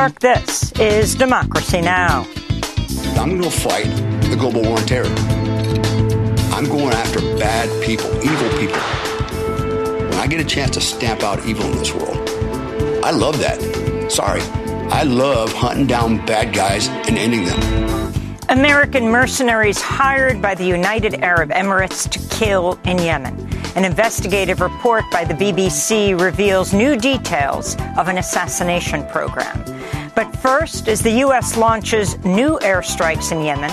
York, this is Democracy Now! I'm going to fight the global war on terror. I'm going after bad people, evil people. When I get a chance to stamp out evil in this world, I love that. Sorry. I love hunting down bad guys and ending them. American mercenaries hired by the United Arab Emirates to kill in Yemen. An investigative report by the BBC reveals new details of an assassination program. But first, as the U.S. launches new airstrikes in Yemen,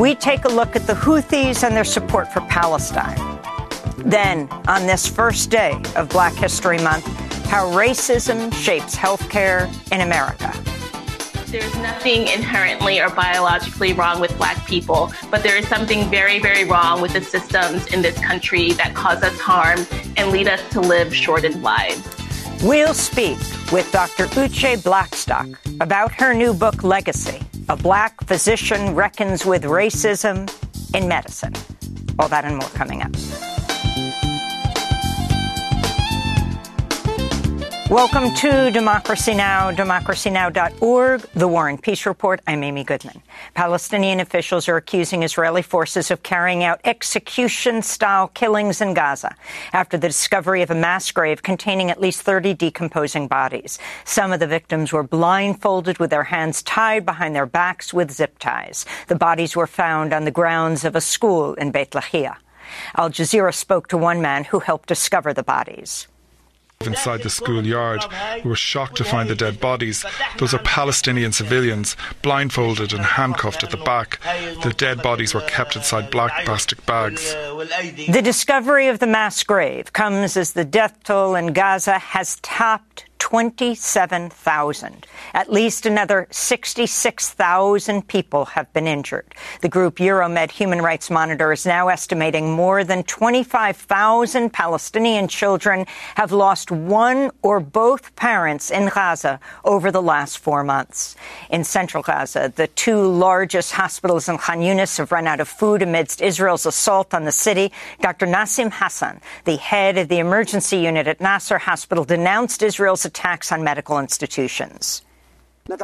we take a look at the Houthis and their support for Palestine. Then, on this first day of Black History Month, how racism shapes healthcare in America. There's nothing inherently or biologically wrong with black people, but there is something very, very wrong with the systems in this country that cause us harm and lead us to live shortened lives. We'll speak with Dr. Uche Blackstock about her new book, Legacy A Black Physician Reckons with Racism in Medicine. All that and more coming up. Welcome to Democracy Now!, democracynow.org, The War and Peace Report. I'm Amy Goodman. Palestinian officials are accusing Israeli forces of carrying out execution-style killings in Gaza after the discovery of a mass grave containing at least 30 decomposing bodies. Some of the victims were blindfolded with their hands tied behind their backs with zip ties. The bodies were found on the grounds of a school in Beit Lahia. Al Jazeera spoke to one man who helped discover the bodies inside the schoolyard. We were shocked to find the dead bodies. Those are Palestinian civilians, blindfolded and handcuffed at the back. The dead bodies were kept inside black plastic bags. The discovery of the mass grave comes as the death toll in Gaza has topped 27,000. At least another 66,000 people have been injured. The group Euromed Human Rights Monitor is now estimating more than 25,000 Palestinian children have lost one or both parents in Gaza over the last four months. In central Gaza, the two largest hospitals in Khan Yunis have run out of food amidst Israel's assault on the city. Dr. Nassim Hassan, the head of the emergency unit at Nasser Hospital, denounced Israel's attacks on medical institutions. We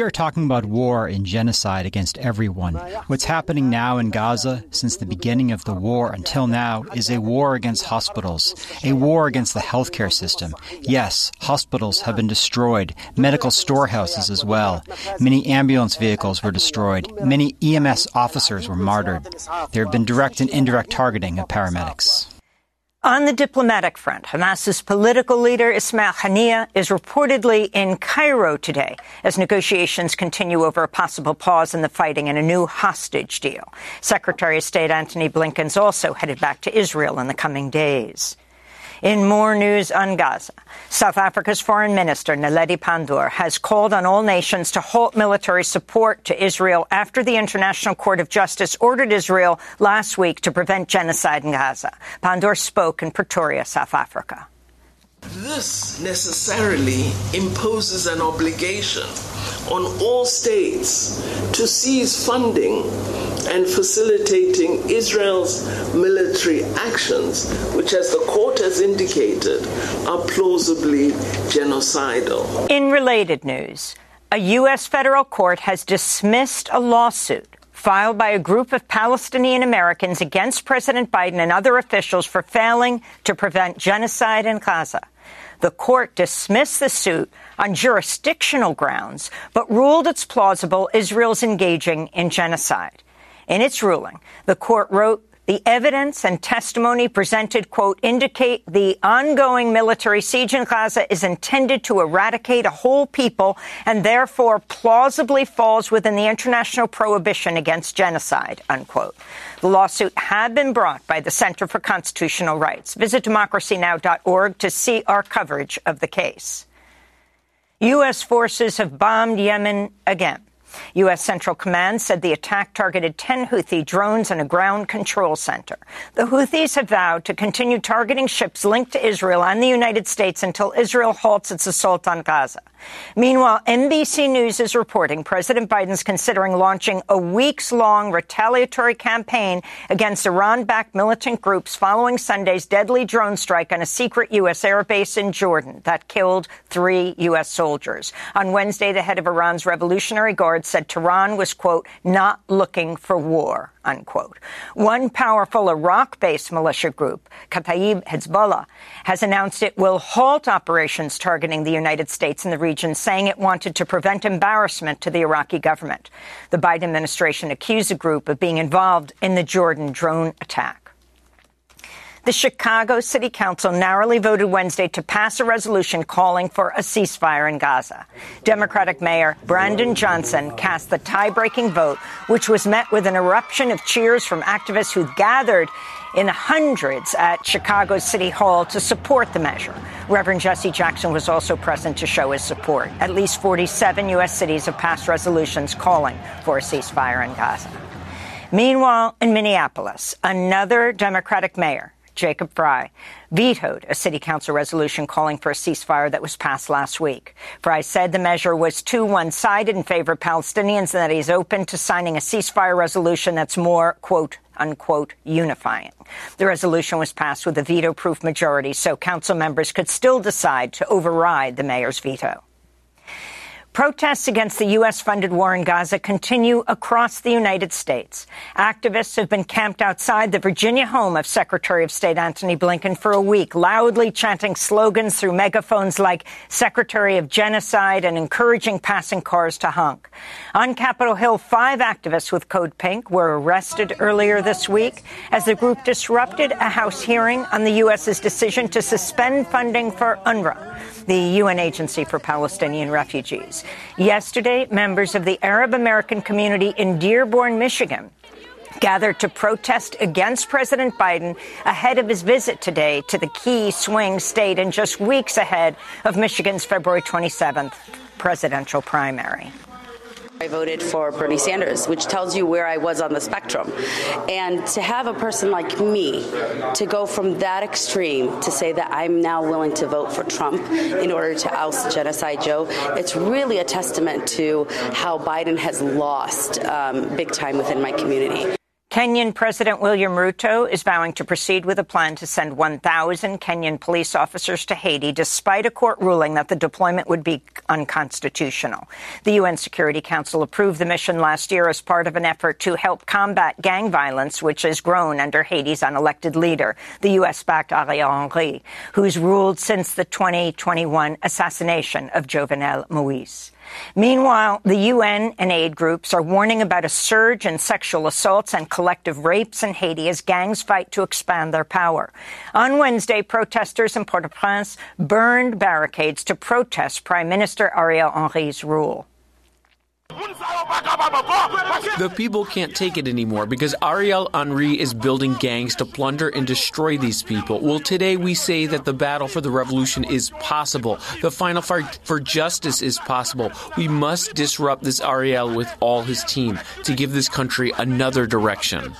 are talking about war and genocide against everyone. What's happening now in Gaza since the beginning of the war until now is a war against hospitals, a war against the healthcare system. Yes, hospitals have been destroyed, medical storehouses as well. Many ambulance vehicles were destroyed. Many EMS officers were martyred. There have been direct and indirect targeting of paramedics. On the diplomatic front, Hamas's political leader Ismail Haniyeh is reportedly in Cairo today as negotiations continue over a possible pause in the fighting and a new hostage deal. Secretary of State Antony Blinken's also headed back to Israel in the coming days. In more news on Gaza, South Africa's Foreign Minister Naledi Pandor has called on all nations to halt military support to Israel after the International Court of Justice ordered Israel last week to prevent genocide in Gaza. Pandor spoke in Pretoria, South Africa. This necessarily imposes an obligation on all states to cease funding and facilitating Israel's military actions, which, as the court has indicated, are plausibly genocidal. In related news, a U.S. federal court has dismissed a lawsuit filed by a group of Palestinian Americans against President Biden and other officials for failing to prevent genocide in Gaza. The court dismissed the suit on jurisdictional grounds, but ruled it's plausible Israel's engaging in genocide. In its ruling, the court wrote the evidence and testimony presented, quote, indicate the ongoing military siege in Gaza is intended to eradicate a whole people and therefore plausibly falls within the international prohibition against genocide, unquote. The lawsuit had been brought by the Center for Constitutional Rights. Visit democracynow.org to see our coverage of the case. U.S. forces have bombed Yemen again. U.S. Central Command said the attack targeted 10 Houthi drones and a ground control center. The Houthis have vowed to continue targeting ships linked to Israel and the United States until Israel halts its assault on Gaza. Meanwhile, NBC News is reporting President Biden's considering launching a weeks long retaliatory campaign against Iran backed militant groups following Sunday's deadly drone strike on a secret U.S. airbase in Jordan that killed three U.S. soldiers. On Wednesday, the head of Iran's Revolutionary Guard said Tehran was, quote, not looking for war unquote. One powerful Iraq-based militia group, Kataib Hezbollah, has announced it will halt operations targeting the United States in the region, saying it wanted to prevent embarrassment to the Iraqi government. The Biden administration accused the group of being involved in the Jordan drone attack. The Chicago City Council narrowly voted Wednesday to pass a resolution calling for a ceasefire in Gaza. Democratic Mayor Brandon Johnson cast the tie-breaking vote, which was met with an eruption of cheers from activists who gathered in hundreds at Chicago City Hall to support the measure. Reverend Jesse Jackson was also present to show his support. At least 47 U.S. cities have passed resolutions calling for a ceasefire in Gaza. Meanwhile, in Minneapolis, another Democratic mayor, Jacob Frey, vetoed a city council resolution calling for a ceasefire that was passed last week. Frey said the measure was too one-sided in favor of Palestinians and that he's open to signing a ceasefire resolution that's more, quote, unquote, unifying. The resolution was passed with a veto-proof majority, so council members could still decide to override the mayor's veto. Protests against the U.S. funded war in Gaza continue across the United States. Activists have been camped outside the Virginia home of Secretary of State Antony Blinken for a week, loudly chanting slogans through megaphones like Secretary of Genocide and encouraging passing cars to honk. On Capitol Hill, five activists with Code Pink were arrested earlier this week as the group disrupted a House hearing on the U.S.'s decision to suspend funding for UNRWA the UN Agency for Palestinian Refugees. Yesterday, members of the Arab American community in Dearborn, Michigan, gathered to protest against President Biden ahead of his visit today to the key swing state and just weeks ahead of Michigan's February 27th presidential primary. I voted for Bernie Sanders, which tells you where I was on the spectrum. And to have a person like me to go from that extreme to say that I'm now willing to vote for Trump in order to oust Genocide Joe, it's really a testament to how Biden has lost um, big time within my community. Kenyan President William Ruto is vowing to proceed with a plan to send 1,000 Kenyan police officers to Haiti, despite a court ruling that the deployment would be unconstitutional. The UN Security Council approved the mission last year as part of an effort to help combat gang violence, which has grown under Haiti's unelected leader, the U.S.-backed Ariel Henry, who's ruled since the 2021 assassination of Jovenel Moise. Meanwhile, the UN and aid groups are warning about a surge in sexual assaults and collective rapes in Haiti as gangs fight to expand their power. On Wednesday, protesters in Port-au-Prince burned barricades to protest Prime Minister Ariel Henry's rule. The people can't take it anymore because Ariel Henry is building gangs to plunder and destroy these people. Well, today we say that the battle for the revolution is possible. The final fight for justice is possible. We must disrupt this Ariel with all his team to give this country another direction.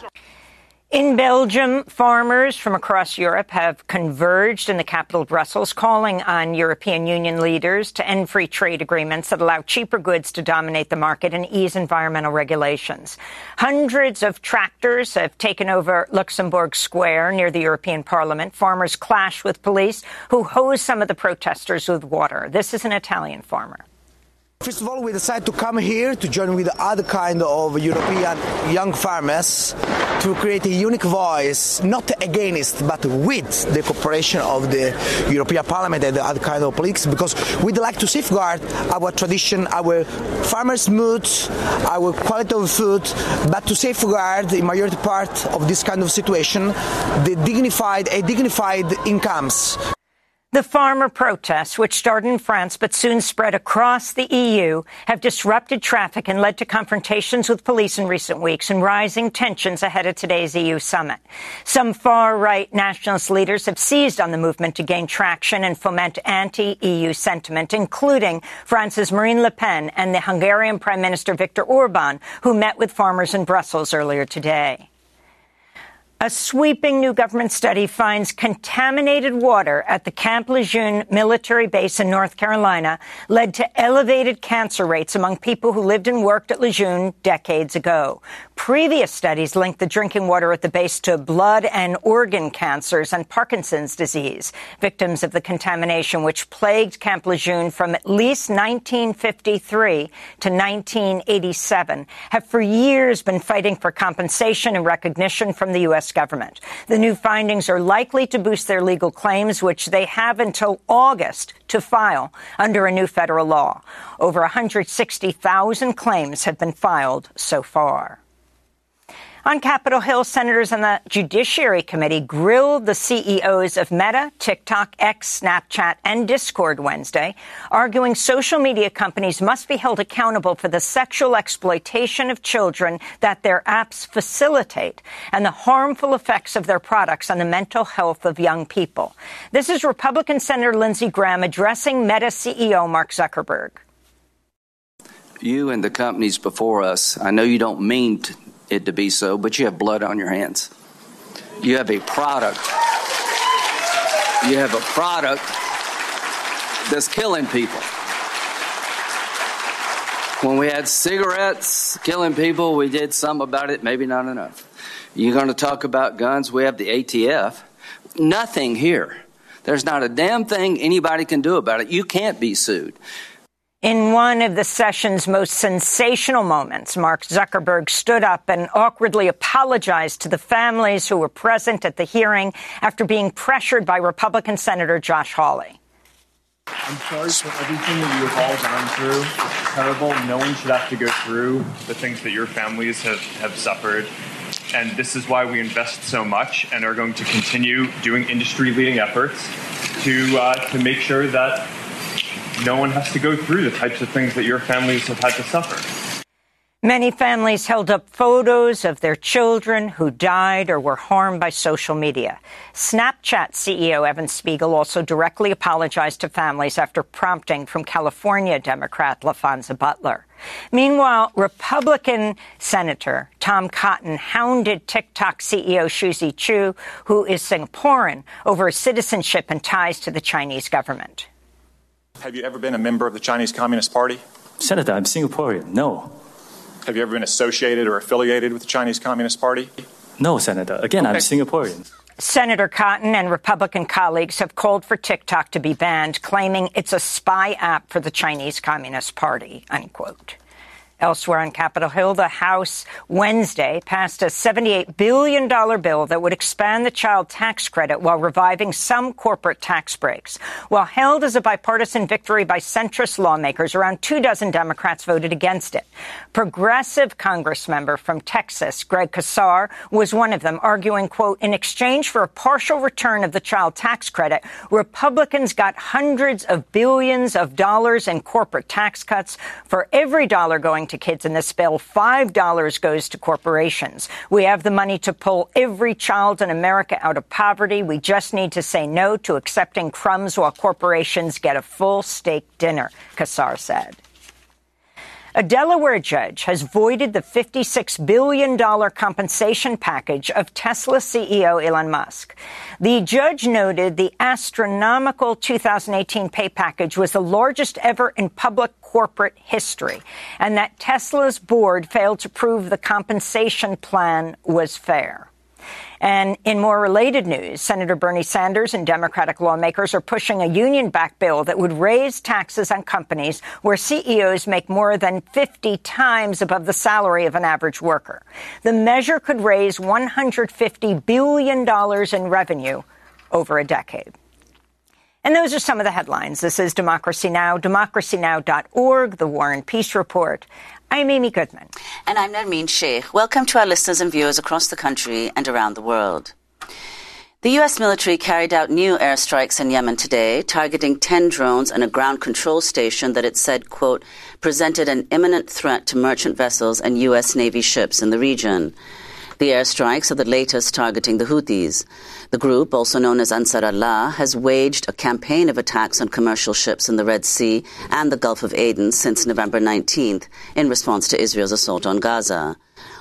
In Belgium, farmers from across Europe have converged in the capital Brussels, calling on European Union leaders to end free trade agreements that allow cheaper goods to dominate the market and ease environmental regulations. Hundreds of tractors have taken over Luxembourg Square near the European Parliament. Farmers clash with police who hose some of the protesters with water. This is an Italian farmer. First of all, we decided to come here to join with other kind of European young farmers to create a unique voice, not against, but with the cooperation of the European Parliament and the other kind of politics, because we'd like to safeguard our tradition, our farmers' mood, our quality of food, but to safeguard, the majority part of this kind of situation, the dignified, a dignified incomes. The farmer protests, which started in France but soon spread across the EU, have disrupted traffic and led to confrontations with police in recent weeks and rising tensions ahead of today's EU summit. Some far-right nationalist leaders have seized on the movement to gain traction and foment anti-EU sentiment, including France's Marine Le Pen and the Hungarian Prime Minister Viktor Orban, who met with farmers in Brussels earlier today. A sweeping new government study finds contaminated water at the Camp Lejeune military base in North Carolina led to elevated cancer rates among people who lived and worked at Lejeune decades ago. Previous studies linked the drinking water at the base to blood and organ cancers and Parkinson's disease, victims of the contamination which plagued Camp Lejeune from at least 1953 to 1987, have for years been fighting for compensation and recognition from the U.S. government. The new findings are likely to boost their legal claims, which they have until August to file under a new federal law. Over 160,000 claims have been filed so far. On Capitol Hill, senators on the Judiciary Committee grilled the CEOs of Meta, TikTok, X, Snapchat, and Discord Wednesday, arguing social media companies must be held accountable for the sexual exploitation of children that their apps facilitate and the harmful effects of their products on the mental health of young people. This is Republican Senator Lindsey Graham addressing Meta CEO Mark Zuckerberg. You and the companies before us, I know you don't mean to it to be so, but you have blood on your hands. You have a product. You have a product that's killing people. When we had cigarettes killing people, we did some about it, maybe not enough. You're going to talk about guns, we have the ATF. Nothing here. There's not a damn thing anybody can do about it. You can't be sued. In one of the session's most sensational moments, Mark Zuckerberg stood up and awkwardly apologized to the families who were present at the hearing after being pressured by Republican Senator Josh Hawley. I'm sorry for everything that you have all gone through. It's terrible. No one should have to go through the things that your families have, have suffered. And this is why we invest so much and are going to continue doing industry leading efforts to, uh, to make sure that no one has to go through the types of things that your families have had to suffer. Many families held up photos of their children who died or were harmed by social media. Snapchat CEO Evan Spiegel also directly apologized to families after prompting from California Democrat Laphonza Butler. Meanwhile, Republican Senator Tom Cotton hounded TikTok CEO Shou Zi Chew, who is Singaporean, over his citizenship and ties to the Chinese government. Have you ever been a member of the Chinese Communist Party? Senator, I'm Singaporean. No. Have you ever been associated or affiliated with the Chinese Communist Party? No, Senator. Again, okay. I'm Singaporean. Senator Cotton and Republican colleagues have called for TikTok to be banned, claiming it's a spy app for the Chinese Communist Party, unquote. Elsewhere on Capitol Hill, the House Wednesday passed a $78 billion bill that would expand the child tax credit while reviving some corporate tax breaks. While hailed as a bipartisan victory by centrist lawmakers, around two dozen Democrats voted against it. Progressive Congress member from Texas, Greg Casar, was one of them, arguing, quote, in exchange for a partial return of the child tax credit, Republicans got hundreds of billions of dollars in corporate tax cuts for every dollar going to kids in this bill. $5 goes to corporations. We have the money to pull every child in America out of poverty. We just need to say no to accepting crumbs while corporations get a full steak dinner, Casar said. A Delaware judge has voided the $56 billion compensation package of Tesla CEO Elon Musk. The judge noted the astronomical 2018 pay package was the largest ever in public corporate history, and that Tesla's board failed to prove the compensation plan was fair. And in more related news, Senator Bernie Sanders and Democratic lawmakers are pushing a union backed bill that would raise taxes on companies where CEOs make more than 50 times above the salary of an average worker. The measure could raise $150 billion in revenue over a decade. And those are some of the headlines. This is Democracy Now!, democracynow.org, The War and Peace Report. I'm Amy Goodman. And I'm Nermeen Sheikh. Welcome to our listeners and viewers across the country and around the world. The U.S. military carried out new airstrikes in Yemen today, targeting 10 drones and a ground control station that it said, quote, presented an imminent threat to merchant vessels and U.S. Navy ships in the region. The airstrikes are the latest targeting the Houthis. The group, also known as Ansar Allah, has waged a campaign of attacks on commercial ships in the Red Sea and the Gulf of Aden since November 19th in response to Israel's assault on Gaza.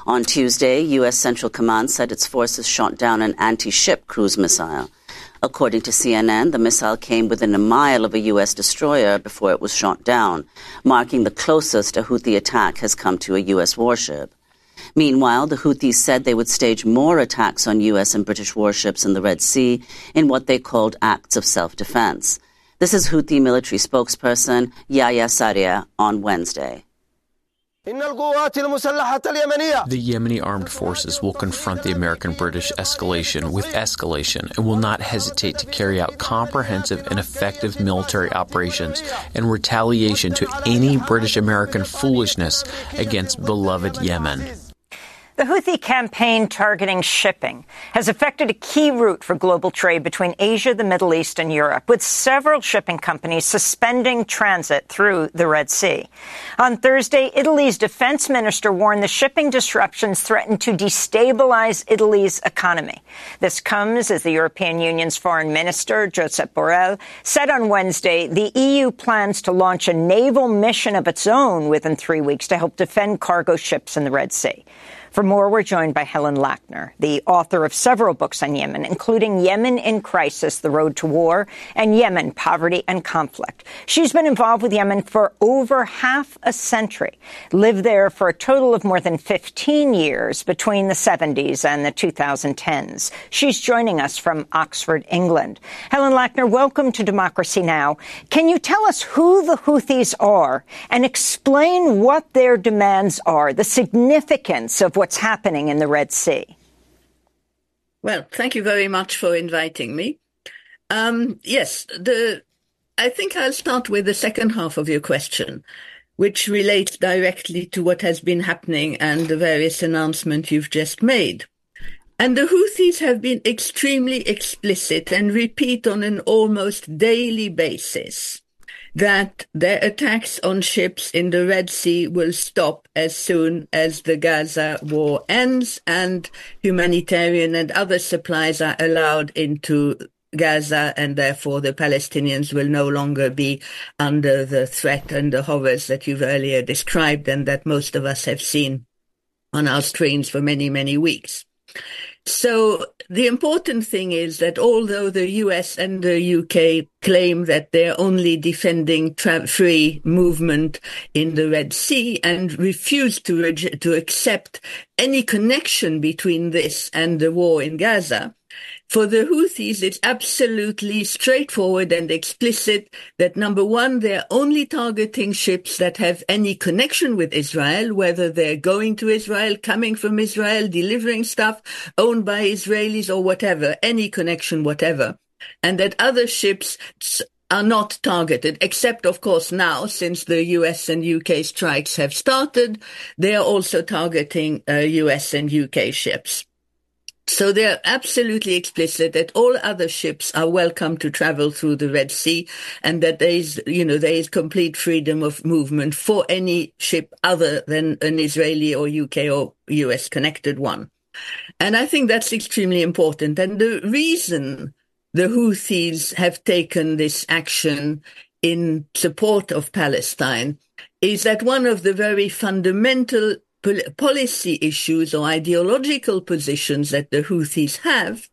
On Tuesday, U.S. Central Command said its forces shot down an anti ship cruise missile. According to CNN, the missile came within a mile of a U.S. destroyer before it was shot down, marking the closest a Houthi attack has come to a U.S. warship. Meanwhile, the Houthis said they would stage more attacks on U.S. and British warships in the Red Sea in what they called acts of self defense. This is Houthi military spokesperson Yahya Saree on Wednesday. The Yemeni armed forces will confront the American British escalation with escalation and will not hesitate to carry out comprehensive and effective military operations in retaliation to any British American foolishness against beloved Yemen. The Houthi campaign targeting shipping has affected a key route for global trade between Asia, the Middle East, and Europe, with several shipping companies suspending transit through the Red Sea. On Thursday, Italy's defense minister warned the shipping disruptions threaten to destabilize Italy's economy. This comes as the European Union's foreign minister, Josep Borrell, said on Wednesday the EU plans to launch a naval mission of its own within three weeks to help defend cargo ships in the Red Sea. For more, we're joined by Helen Lackner, the author of several books on Yemen, including Yemen in Crisis, The Road to War, and Yemen, Poverty and Conflict. She's been involved with Yemen for over half a century, lived there for a total of more than 15 years between the 70s and the 2010s. She's joining us from Oxford, England. Helen Lackner, welcome to Democracy Now! Can you tell us who the Houthis are and explain what their demands are, the significance of what's happening in the Red Sea. Well, thank you very much for inviting me. Um, yes, the, I think I'll start with the second half of your question, which relates directly to what has been happening and the various announcements you've just made. And the Houthis have been extremely explicit and repeat on an almost daily basis that their attacks on ships in the Red Sea will stop as soon as the Gaza war ends and humanitarian and other supplies are allowed into Gaza, and therefore the Palestinians will no longer be under the threat and the horrors that you've earlier described and that most of us have seen on our screens for many, many weeks. So the important thing is that although the US and the UK claim that they're only defending tra- free movement in the Red Sea and refuse to, to accept any connection between this and the war in Gaza, for the Houthis, it's absolutely straightforward and explicit that number one, they're only targeting ships that have any connection with Israel, whether they're going to Israel, coming from Israel, delivering stuff owned by Israelis or whatever, any connection, whatever. And that other ships are not targeted, except of course now, since the US and UK strikes have started, they are also targeting uh, US and UK ships. So they're absolutely explicit that all other ships are welcome to travel through the Red Sea and that there is, you know, there is complete freedom of movement for any ship other than an Israeli or UK or US connected one. And I think that's extremely important. And the reason the Houthis have taken this action in support of Palestine is that one of the very fundamental policy issues or ideological positions that the Houthis have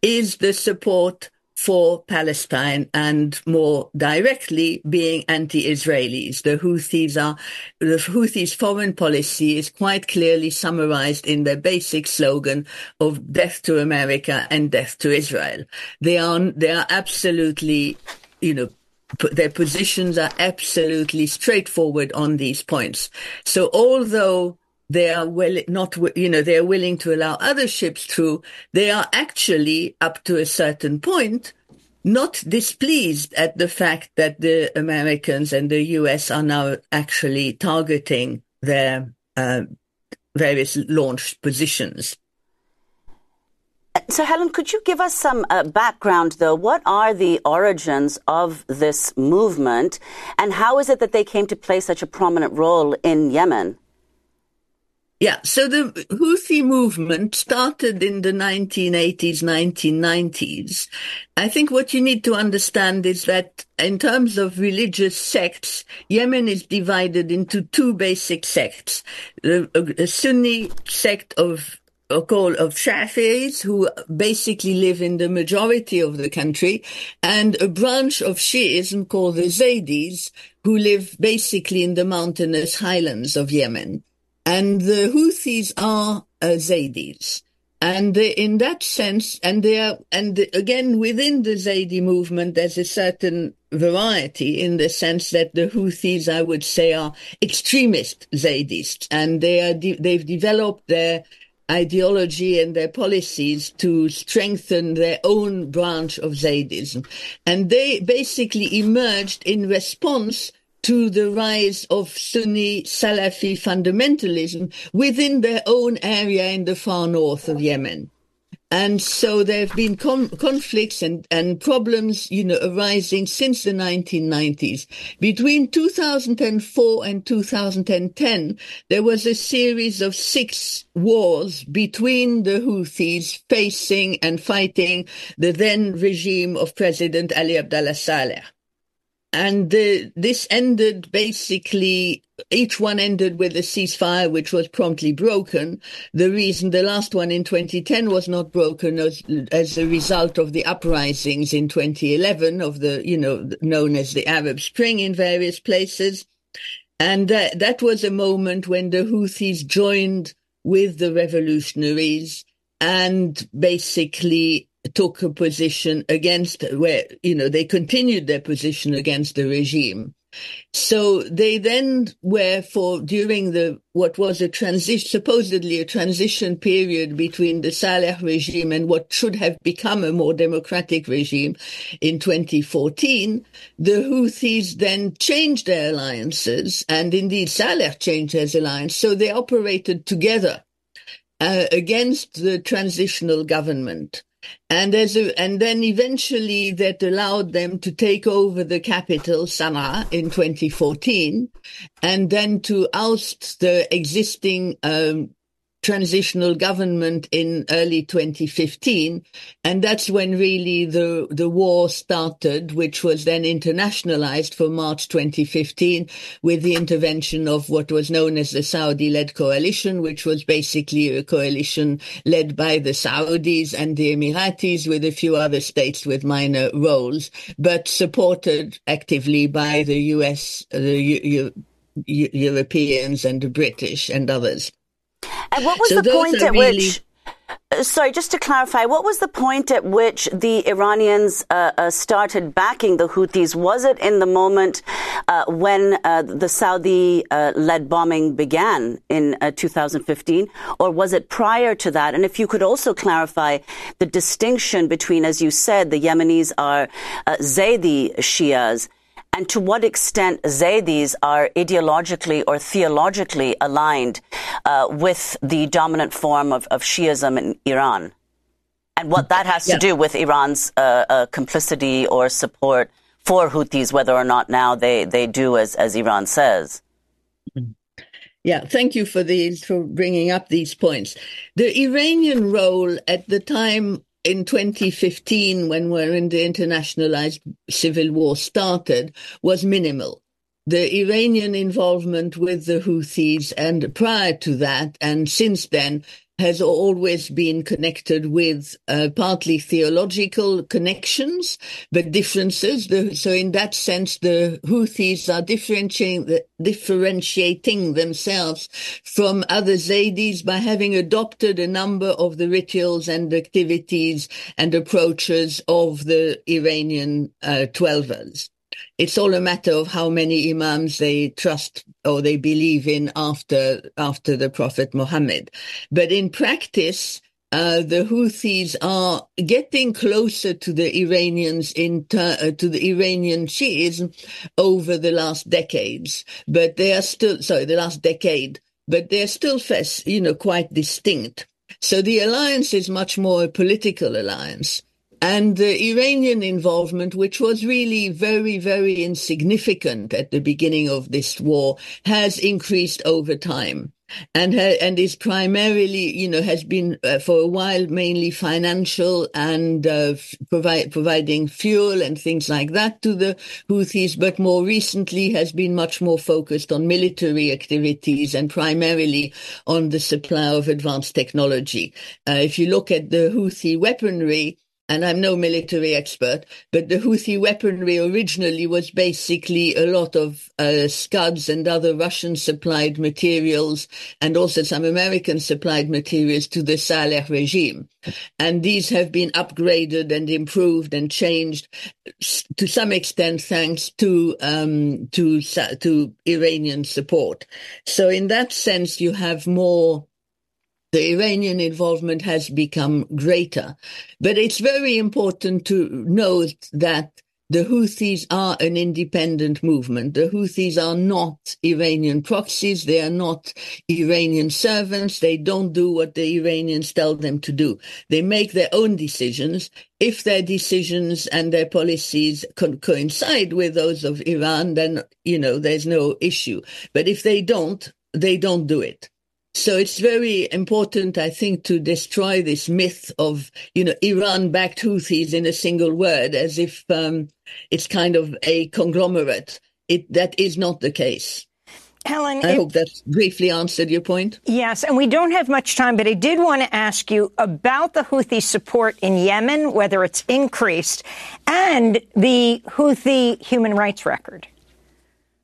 is the support for Palestine and more directly being anti-Israelis. The Houthis are, the Houthis foreign policy is quite clearly summarized in their basic slogan of death to America and death to Israel. They are, they are absolutely, you know, their positions are absolutely straightforward on these points. So although they are well, not, you know, they are willing to allow other ships through. They are actually, up to a certain point, not displeased at the fact that the Americans and the US are now actually targeting their uh, various launch positions. So, Helen, could you give us some uh, background, though? What are the origins of this movement, and how is it that they came to play such a prominent role in Yemen? Yeah, so the Houthi movement started in the 1980s, 1990s. I think what you need to understand is that in terms of religious sects, Yemen is divided into two basic sects. A, Sunni sect of called of Shafi'is who basically live in the majority of the country and a branch of Shiism called the Zaydis who live basically in the mountainous highlands of Yemen. And the Houthis are uh, Zaydis. And in that sense, and they are, and again, within the Zaidi movement, there's a certain variety in the sense that the Houthis, I would say, are extremist Zaydists, and they are, de- they've developed their ideology and their policies to strengthen their own branch of Zaidism, And they basically emerged in response to the rise of Sunni Salafi fundamentalism within their own area in the far north of Yemen. And so there have been con- conflicts and, and problems, you know, arising since the 1990s. Between 2004 and 2010, there was a series of six wars between the Houthis facing and fighting the then regime of President Ali Abdullah Saleh and the, this ended basically each one ended with a ceasefire which was promptly broken. The reason the last one in 2010 was not broken as, as a result of the uprisings in 2011 of the you know known as the arab spring in various places. And uh, that was a moment when the houthis joined with the revolutionaries and basically took a position against where, you know, they continued their position against the regime. So they then were for during the what was a transition, supposedly a transition period between the Saleh regime and what should have become a more democratic regime in 2014. The Houthis then changed their alliances, and indeed Saleh changed his alliance, so they operated together uh, against the transitional government. And there's a, and then eventually that allowed them to take over the capital, Sana'a, in 2014, and then to oust the existing um, transitional government in early 2015. And that's when really the, the war started, which was then internationalized for March 2015 with the intervention of what was known as the Saudi led coalition, which was basically a coalition led by the Saudis and the Emiratis with a few other states with minor roles, but supported actively by the US, the U- U- Europeans and the British and others. And what was so the point at really... which? Uh, sorry, just to clarify, what was the point at which the Iranians uh, uh, started backing the Houthis? Was it in the moment uh, when uh, the Saudi uh, led bombing began in 2015, or was it prior to that? And if you could also clarify the distinction between, as you said, the Yemenis are Zaydi Shias and to what extent Zaydis are ideologically or theologically aligned uh, with the dominant form of, of, Shiism in Iran, and what that has yeah. to do with Iran's uh, uh, complicity or support for Houthis, whether or not now they, they do as, as Iran says. Yeah, thank you for these for bringing up these points. The Iranian role at the time in 2015, when we're in the internationalized civil war started, was minimal. The Iranian involvement with the Houthis and prior to that and since then has always been connected with uh, partly theological connections, but differences. The, so in that sense, the Houthis are differentiating, differentiating themselves from other Zaydis by having adopted a number of the rituals and activities and approaches of the Iranian uh, Twelvers it's all a matter of how many imams they trust or they believe in after after the Prophet Muhammad. But in practice, uh, the Houthis are getting closer to the Iranians in ter- uh, to the Iranian Shiism over the last decades, but they are still sorry the last decade, but they're still you know quite distinct. So the alliance is much more a political alliance. And the Iranian involvement, which was really very, very insignificant at the beginning of this war, has increased over time. and and is primarily, you know, has been uh, for a while mainly financial and uh, provide, providing fuel and things like that to the Houthis, but more recently has been much more focused on military activities and primarily on the supply of advanced technology. Uh, if you look at the Houthi weaponry, and I'm no military expert, but the Houthi weaponry originally was basically a lot of uh, Scuds and other Russian supplied materials and also some American supplied materials to the Saleh regime. And these have been upgraded and improved and changed to some extent thanks to, um, to, to Iranian support. So in that sense, you have more the Iranian involvement has become greater. But it's very important to note that the Houthis are an independent movement. The Houthis are not Iranian proxies. They are not Iranian servants. They don't do what the Iranians tell them to do. They make their own decisions. If their decisions and their policies co- coincide with those of Iran, then, you know, there's no issue. But if they don't, they don't do it. So it's very important, I think, to destroy this myth of, you know, Iran-backed Houthis in a single word, as if um, it's kind of a conglomerate. It, that is not the case. Helen, I it, hope that briefly answered your point. Yes, and we don't have much time, but I did want to ask you about the Houthi support in Yemen, whether it's increased, and the Houthi human rights record.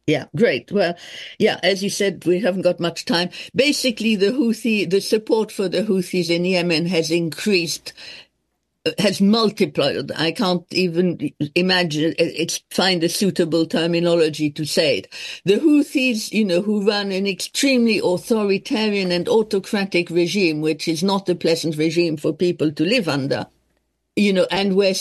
Yeah, great. Well, yeah, as you said, we haven't got much time. Basically, the Houthi, the support for the Houthis in Yemen has increased uh, has multiplied. I can't even imagine it's find a suitable terminology to say it. The Houthis, you know, who run an extremely authoritarian and autocratic regime, which is not a pleasant regime for people to live under you know, and we're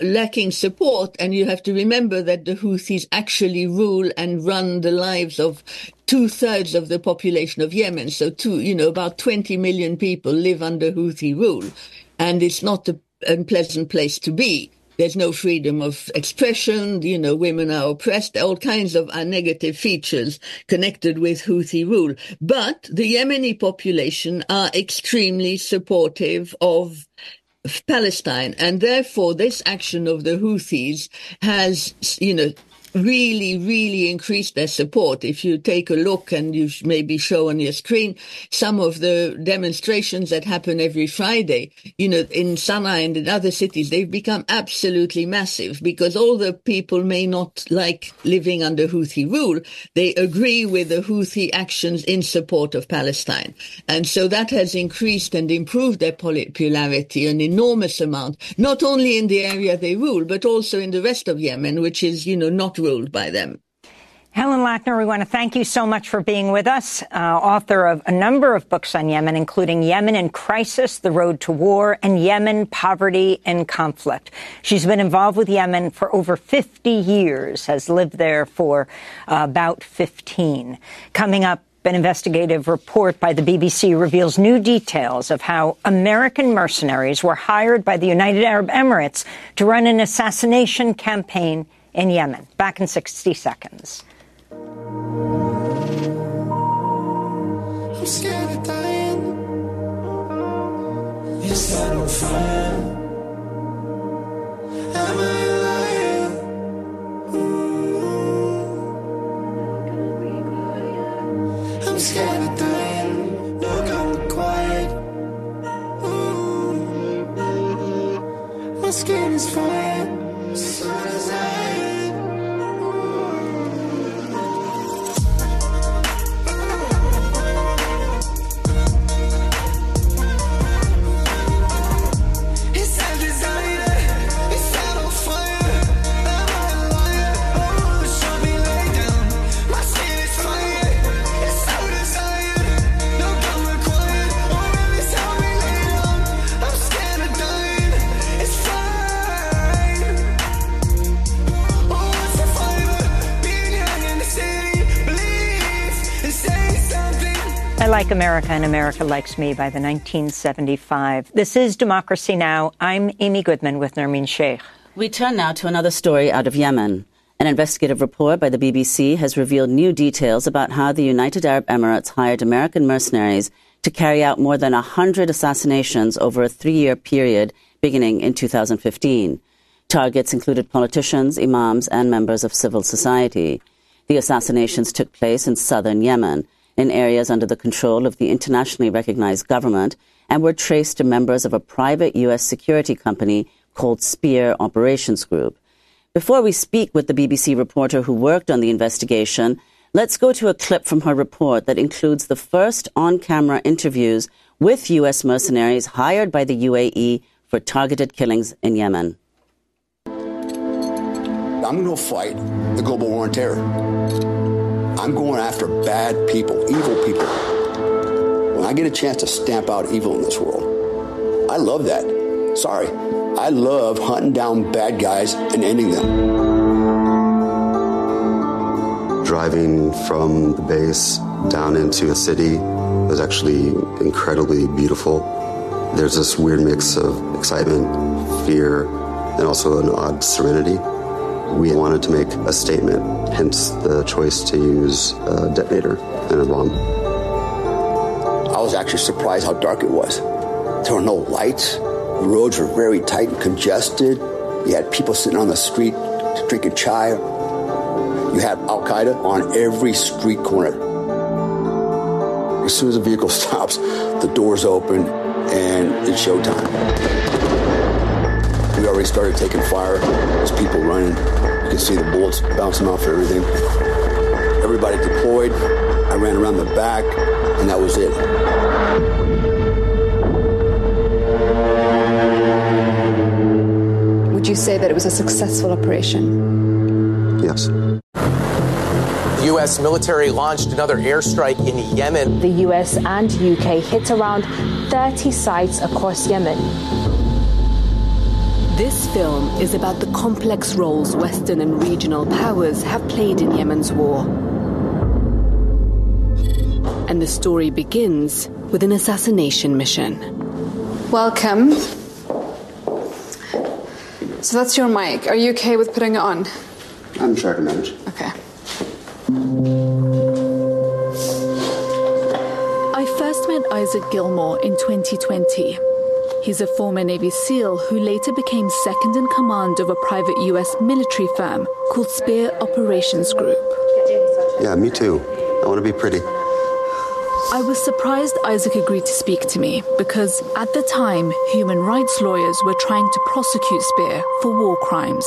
lacking support. And you have to remember that the Houthis actually rule and run the lives of two thirds of the population of Yemen. So two, you know, about 20 million people live under Houthi rule. And it's not a unpleasant place to be. There's no freedom of expression. You know, women are oppressed, all kinds of uh, negative features connected with Houthi rule. But the Yemeni population are extremely supportive of Palestine. And therefore, this action of the Houthis has, you know, really, really increased their support. If you take a look and you maybe show on your screen some of the demonstrations that happen every Friday, you know, in Sana'a and in other cities, they've become absolutely massive because all the people may not like living under Houthi rule. They agree with the Houthi actions in support of Palestine. And so that has increased and improved their popularity an enormous amount, not only in the area they rule, but also in the rest of Yemen, which is, you know, not ruled by them. Helen Lackner, we want to thank you so much for being with us, uh, author of a number of books on Yemen, including Yemen in Crisis, The Road to War, and Yemen, Poverty and Conflict. She's been involved with Yemen for over 50 years, has lived there for uh, about 15. Coming up, an investigative report by the BBC reveals new details of how American mercenaries were hired by the United Arab Emirates to run an assassination campaign in Yemen. Back in 60 seconds. I'm scared of Like America and America Likes Me by the 1975. This is Democracy Now! I'm Amy Goodman with Nermeen Sheikh. We turn now to another story out of Yemen. An investigative report by the BBC has revealed new details about how the United Arab Emirates hired American mercenaries to carry out more than 100 assassinations over a three year period beginning in 2015. Targets included politicians, imams, and members of civil society. The assassinations took place in southern Yemen, in areas under the control of the internationally recognized government, and were traced to members of a private U.S. security company called Spear Operations Group. Before we speak with the BBC reporter who worked on the investigation, let's go to a clip from her report that includes the first on camera interviews with U.S. mercenaries hired by the UAE for targeted killings in Yemen. I'm going to fight the global war on terror. I'm going after bad people, evil people. When I get a chance to stamp out evil in this world, I love that. Sorry. I love hunting down bad guys and ending them. Driving from the base down into a city was actually incredibly beautiful. There's this weird mix of excitement, fear, and also an odd serenity. We wanted to make a statement, hence the choice to use a detonator and a bomb. I was actually surprised how dark it was. There were no lights. The roads were very tight and congested. You had people sitting on the street drinking chai. You had Al Qaeda on every street corner. As soon as the vehicle stops, the doors open and it's showtime. We already started taking fire. There's people running. You can see the bullets bouncing off everything. Everybody deployed. I ran around the back, and that was it. Would you say that it was a successful operation? Yes. The U.S. military launched another airstrike in Yemen. The U.S. and U.K. hit around 30 sites across Yemen. This film is about the complex roles Western and regional powers have played in Yemen's war. And the story begins with an assassination mission. Welcome. So that's your mic. Are you okay with putting it on? I'm sure I can manage. Okay. I first met Isaac Gilmore in 2020. He's a former Navy SEAL who later became second in command of a private U.S. military firm called Spear Operations Group. Yeah, me too. I want to be pretty. I was surprised Isaac agreed to speak to me because at the time, human rights lawyers were trying to prosecute Spear for war crimes.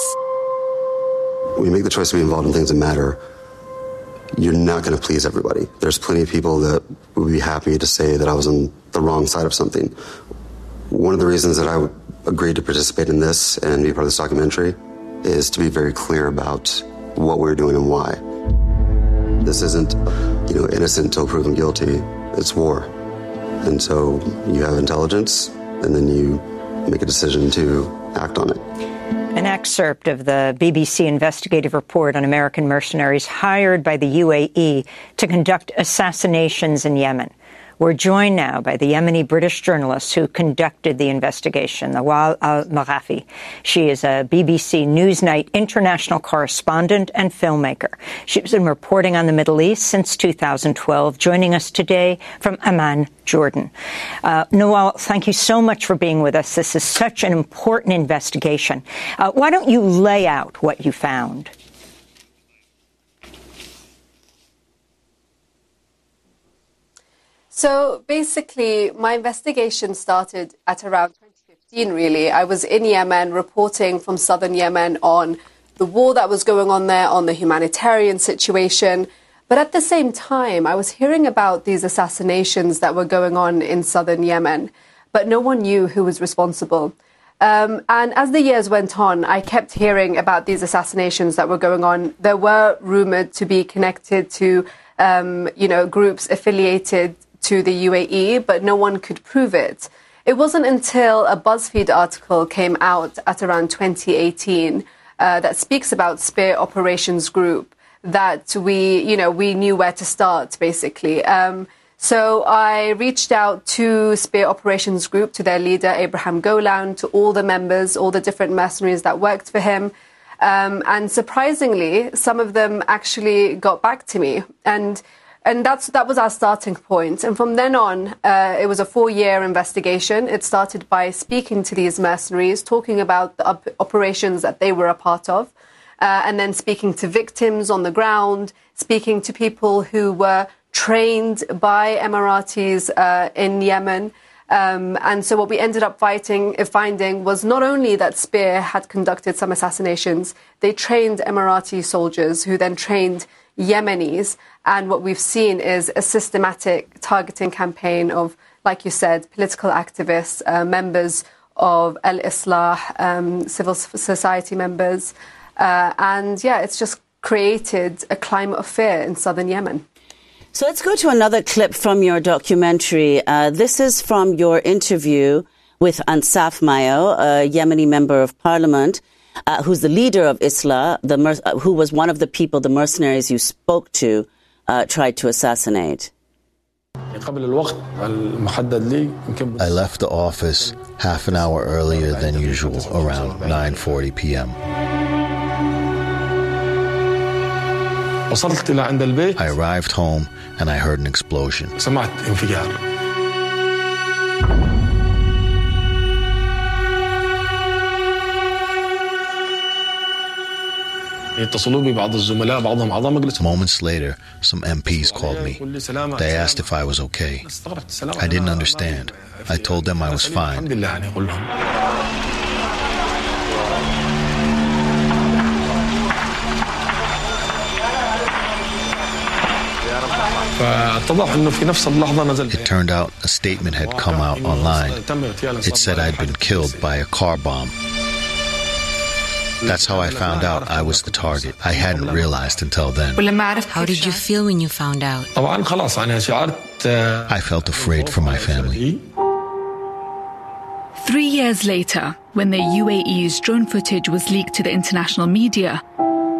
When you make the choice to be involved in things that matter, you're not going to please everybody. There's plenty of people that would be happy to say that I was on the wrong side of something. One of the reasons that I agreed to participate in this and be part of this documentary is to be very clear about what we're doing and why. This isn't, you know, innocent until proven guilty. It's war. And so you have intelligence and then you make a decision to act on it. An excerpt of the BBC investigative report on American mercenaries hired by the UAE to conduct assassinations in Yemen. We're joined now by the Yemeni British journalist who conducted the investigation, Nawal al Maghafi. She is a BBC Newsnight international correspondent and filmmaker. She's been reporting on the Middle East since 2012, joining us today from Amman, Jordan. Uh, Nawal, thank you so much for being with us. This is such an important investigation. Uh, why don't you lay out what you found? So basically, my investigation started at around 2015, really. I was in Yemen reporting from southern Yemen on the war that was going on there, on the humanitarian situation. But at the same time, I was hearing about these assassinations that were going on in southern Yemen, but no one knew who was responsible. Um, and as the years went on, I kept hearing about these assassinations that were going on. There were rumored to be connected to, um, you know, groups affiliated to the UAE, but no one could prove it. It wasn't until a BuzzFeed article came out at around 2018 uh, that speaks about Spear Operations Group that we, you know, we knew where to start basically. Um, so I reached out to Spear Operations Group, to their leader Abraham Golan, to all the members, all the different mercenaries that worked for him. Um, and surprisingly, some of them actually got back to me. And and that's that was our starting point. And from then on, uh, it was a four-year investigation. It started by speaking to these mercenaries, talking about the op- operations that they were a part of, uh, and then speaking to victims on the ground, speaking to people who were trained by Emiratis uh, in Yemen. Um, and so what we ended up fighting, uh, finding was not only that Spear had conducted some assassinations, they trained Emirati soldiers who then trained Yemenis. And what we've seen is a systematic targeting campaign of, like you said, political activists, uh, members of Al Islah, um, civil society members. Uh, and yeah, it's just created a climate of fear in southern Yemen. So let's go to another clip from your documentary. Uh, this is from your interview with Ansaf Mayo, a Yemeni member of parliament, uh, who's the leader of Islah, the mer- uh, who was one of the people, the mercenaries you spoke to, uh, tried to assassinate. I left the office half an hour earlier than usual, around 9:40 p.m. I arrived home and I heard an explosion. Moments later, some MPs called me. They asked if I was okay. I didn't understand. I told them I was fine. It turned out a statement had come out online. It said I'd been killed by a car bomb. That's how I found out I was the target. I hadn't realized until then. How did you feel when you found out? I felt afraid for my family. Three years later, when the UAE's drone footage was leaked to the international media,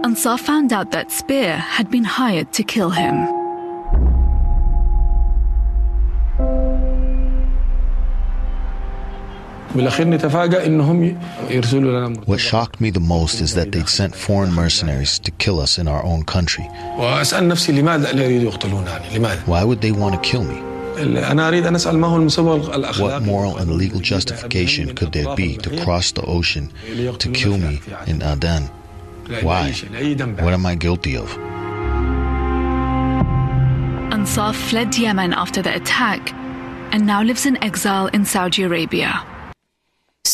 Ansaf found out that Spear had been hired to kill him. What shocked me the most is that they'd sent foreign mercenaries to kill us in our own country. Why would they want to kill me? What moral and legal justification could there be to cross the ocean to kill me in Aden? Why? What am I guilty of? Ansaf fled Yemen after the attack and now lives in exile in Saudi Arabia.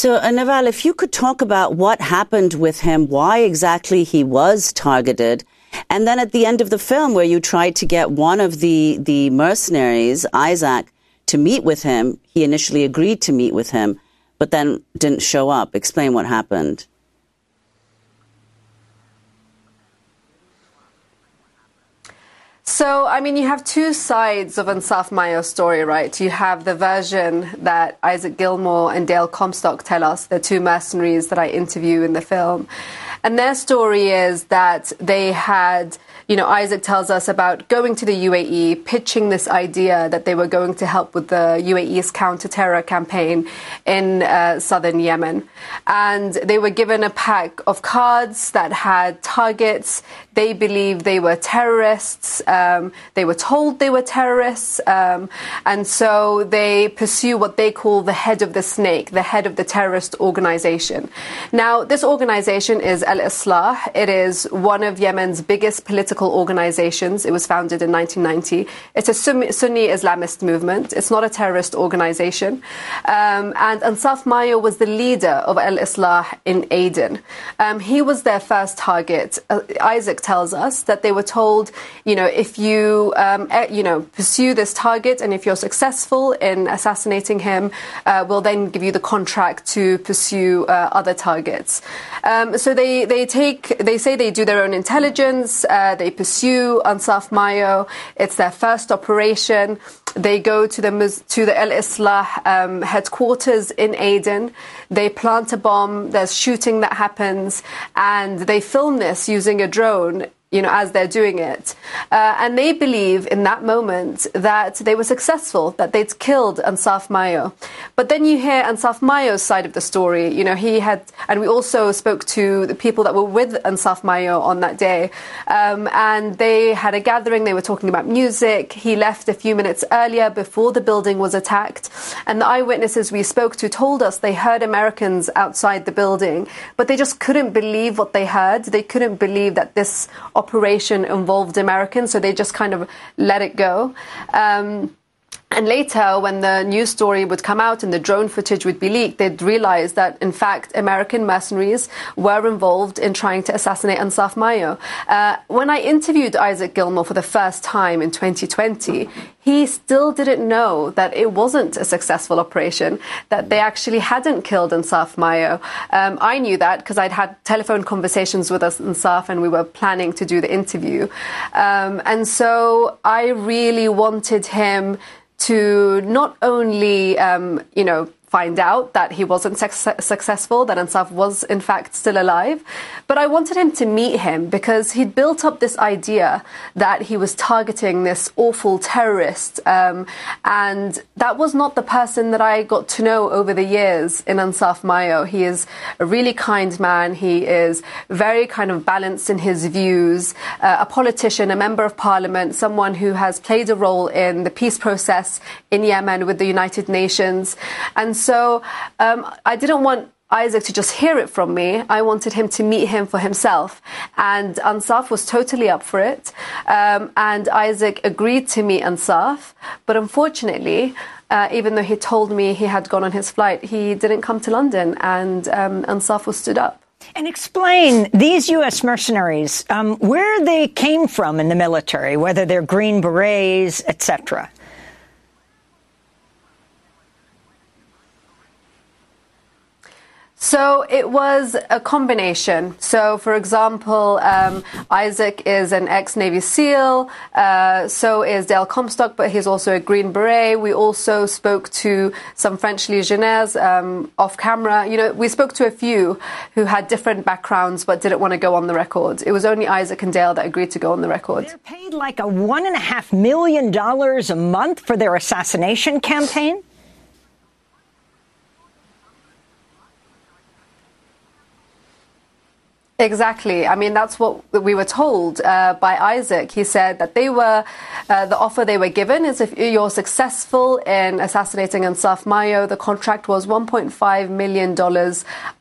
So, uh, Nawal, if you could talk about what happened with him, why exactly he was targeted, and then at the end of the film, where you tried to get one of the, the mercenaries, Isaac, to meet with him, he initially agreed to meet with him, but then didn't show up. Explain what happened. So, I mean, you have two sides of Ansaf Mayo's story, right? You have the version that Isaac Gilmore and Dale Comstock tell us, the two mercenaries that I interview in the film. And their story is that they had you know, Isaac tells us about going to the UAE, pitching this idea that they were going to help with the UAE's counter-terror campaign in uh, southern Yemen. And they were given a pack of cards that had targets. They believed they were terrorists. Um, they were told they were terrorists. Um, and so they pursue what they call the head of the snake, the head of the terrorist organization. Now, this organization is Al Islah. It is one of Yemen's biggest political political organizations. It was founded in 1990. It's a Sunni Islamist movement. It's not a terrorist organization. Um, and Ansaf Mayo was the leader of Al Islah in Aden. Um, he was their first target. Uh, Isaac tells us that they were told, you know, if you, um, you know, pursue this target and if you're successful in assassinating him, uh, we'll then give you the contract to pursue uh, other targets. Um, so they, they take, they say they do their own intelligence, uh, they pursue Ansaf Mayo. It's their first operation. They go to the to the Al Islah um, headquarters in Aden. They plant a bomb. There's shooting that happens, and they film this using a drone you know, as they're doing it. Uh, and they believe in that moment that they were successful, that they'd killed Ansaf Mayo. But then you hear Ansaf Mayo's side of the story. You know, he had, and we also spoke to the people that were with Ansaf Mayo on that day. Um, and they had a gathering, they were talking about music. He left a few minutes earlier before the building was attacked. And the eyewitnesses we spoke to told us they heard Americans outside the building, but they just couldn't believe what they heard. They couldn't believe that this operation involved Americans, so they just kind of let it go. Um, and later, when the news story would come out and the drone footage would be leaked, they'd realize that, in fact, American mercenaries were involved in trying to assassinate Ansaf Mayo. Uh, when I interviewed Isaac Gilmore for the first time in 2020, he still didn't know that it wasn't a successful operation, that they actually hadn't killed Ansaf Mayo. Um, I knew that because I'd had telephone conversations with Ansaf and we were planning to do the interview. Um, and so I really wanted him to not only, um, you know, find out that he wasn't successful, that Ansaf was in fact still alive. But I wanted him to meet him because he'd built up this idea that he was targeting this awful terrorist. Um, and that was not the person that I got to know over the years in Ansaf Mayo. He is a really kind man. He is very kind of balanced in his views, uh, a politician, a member of parliament, someone who has played a role in the peace process in Yemen with the United Nations. And so um, I didn't want Isaac to just hear it from me. I wanted him to meet him for himself. And Ansaf was totally up for it. Um, and Isaac agreed to meet Ansaf. But unfortunately, uh, even though he told me he had gone on his flight, he didn't come to London and um, Ansaf was stood up. And explain these U.S. mercenaries, um, where they came from in the military, whether they're Green Berets, etc. So it was a combination. So, for example, um, Isaac is an ex Navy SEAL, uh, so is Dale Comstock, but he's also a Green Beret. We also spoke to some French Legionnaires um, off camera. You know, we spoke to a few who had different backgrounds but didn't want to go on the record. It was only Isaac and Dale that agreed to go on the record. They're paid like a one and a half million dollars a month for their assassination campaign? Exactly. I mean, that's what we were told uh, by Isaac. He said that they were, uh, the offer they were given is if you're successful in assassinating Ansaf Mayo, the contract was $1.5 million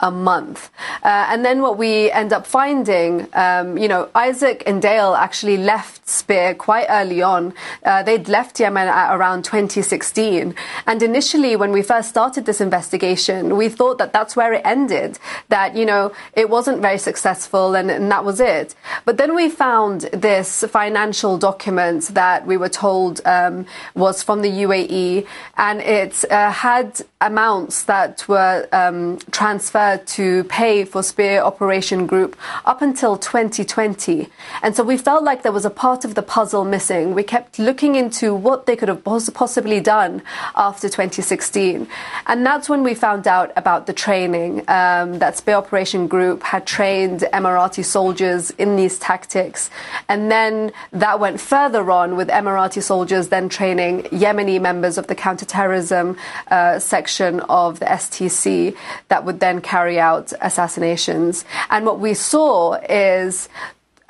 a month. Uh, and then what we end up finding, um, you know, Isaac and Dale actually left Spear quite early on. Uh, they'd left Yemen at around 2016. And initially, when we first started this investigation, we thought that that's where it ended, that, you know, it wasn't very successful successful and, and, that was it. But then we found this financial document that we were told um, was from the UAE and it uh, had amounts that were um, transferred to pay for Spear Operation Group up until 2020. And so we felt like there was a part of the puzzle missing. We kept looking into what they could have possibly done after 2016. And that's when we found out about the training um, that Spear Operation Group had trained Emirati soldiers in these tactics. And then that went further on with Emirati soldiers then training Yemeni members of the counterterrorism uh, section of the STC that would then carry out assassinations. And what we saw is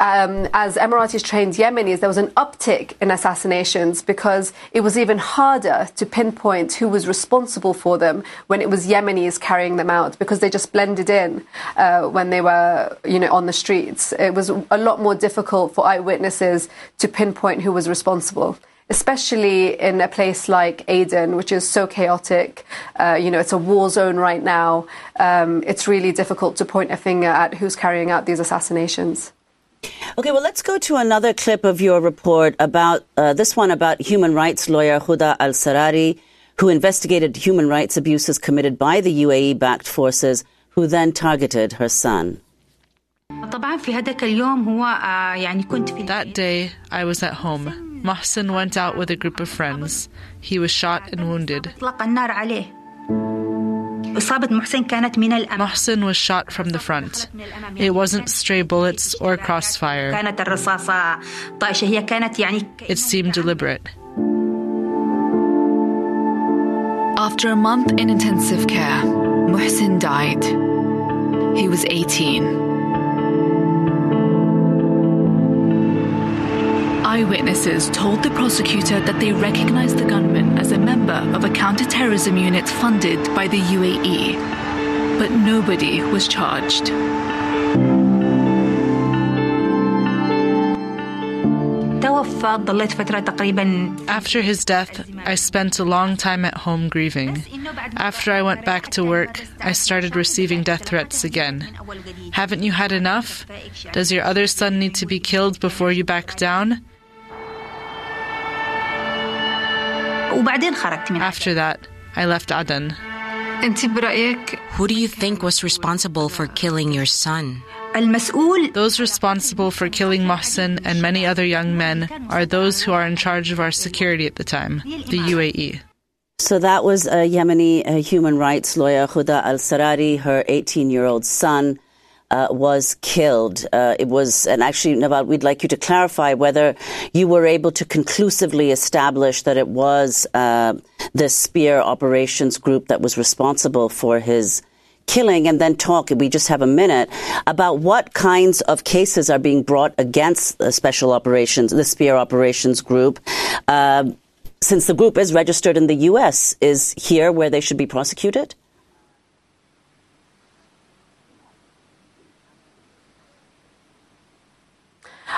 um, as Emiratis trained Yemenis, there was an uptick in assassinations because it was even harder to pinpoint who was responsible for them when it was Yemenis carrying them out because they just blended in uh, when they were, you know, on the streets. It was a lot more difficult for eyewitnesses to pinpoint who was responsible especially in a place like Aden, which is so chaotic. Uh, you know, it's a war zone right now. Um, it's really difficult to point a finger at who's carrying out these assassinations. Okay, well, let's go to another clip of your report about uh, this one about human rights lawyer Huda al Sarari, who investigated human rights abuses committed by the UAE backed forces who then targeted her son. That day, I was at home. Mohsen went out with a group of friends. He was shot and wounded. Mohsen was shot from the front. It wasn't stray bullets or crossfire. It seemed deliberate. After a month in intensive care, Muhsin died. He was 18. Eyewitnesses told the prosecutor that they recognized the gunman as a member of a counterterrorism unit funded by the UAE, but nobody was charged. After his death, I spent a long time at home grieving. After I went back to work, I started receiving death threats again. Haven't you had enough? Does your other son need to be killed before you back down? After that, I left Aden. Who do you think was responsible for killing your son? Those responsible for killing Mohsen and many other young men are those who are in charge of our security at the time, the UAE. So that was a Yemeni human rights lawyer, Huda al Sarari. Her 18 year old son uh, was killed. Uh, it was, and actually, Nawal, we'd like you to clarify whether you were able to conclusively establish that it was uh, the Spear operations group that was responsible for his killing and then talk, we just have a minute, about what kinds of cases are being brought against the special operations, the Spear operations group. Uh, since the group is registered in the U.S., is here where they should be prosecuted?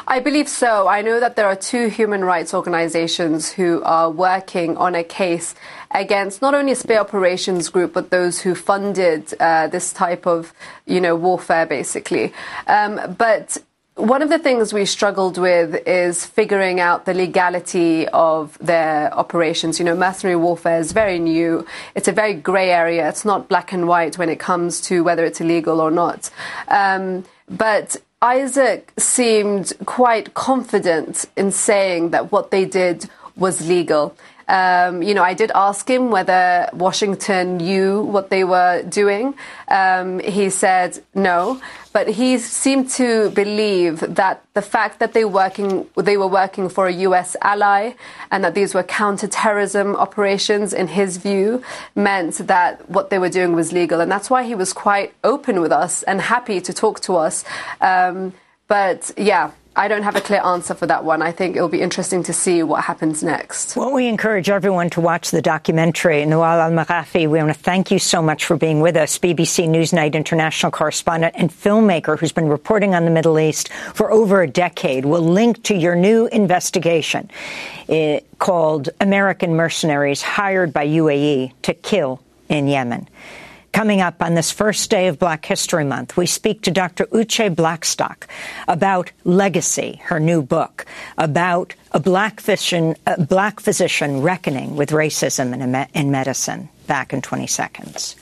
I believe so. I know that there are two human rights organizations who are working on a case against not only Spear Operations Group, but those who funded uh, this type of, you know, warfare, basically. Um, but one of the things we struggled with is figuring out the legality of their operations. You know, mercenary warfare is very new. It's a very grey area. It's not black and white when it comes to whether it's illegal or not. Um, but Isaac seemed quite confident in saying that what they did was legal. Um, you know, I did ask him whether Washington knew what they were doing. Um, he said no, but he seemed to believe that the fact that they working they were working for a U.S. ally and that these were counterterrorism operations, in his view, meant that what they were doing was legal, and that's why he was quite open with us and happy to talk to us. Um, but yeah, I don't have a clear answer for that one. I think it'll be interesting to see what happens next. Well, we encourage everyone to watch the documentary. Nawal Al Maghafi, we want to thank you so much for being with us, BBC Newsnight international correspondent and filmmaker who's been reporting on the Middle East for over a decade. We'll link to your new investigation eh, called American Mercenaries Hired by UAE to Kill in Yemen. Coming up on this first day of Black History Month, we speak to Dr. Uche Blackstock about Legacy, her new book, about a black physician, a black physician reckoning with racism in, in medicine. Back in 20 seconds.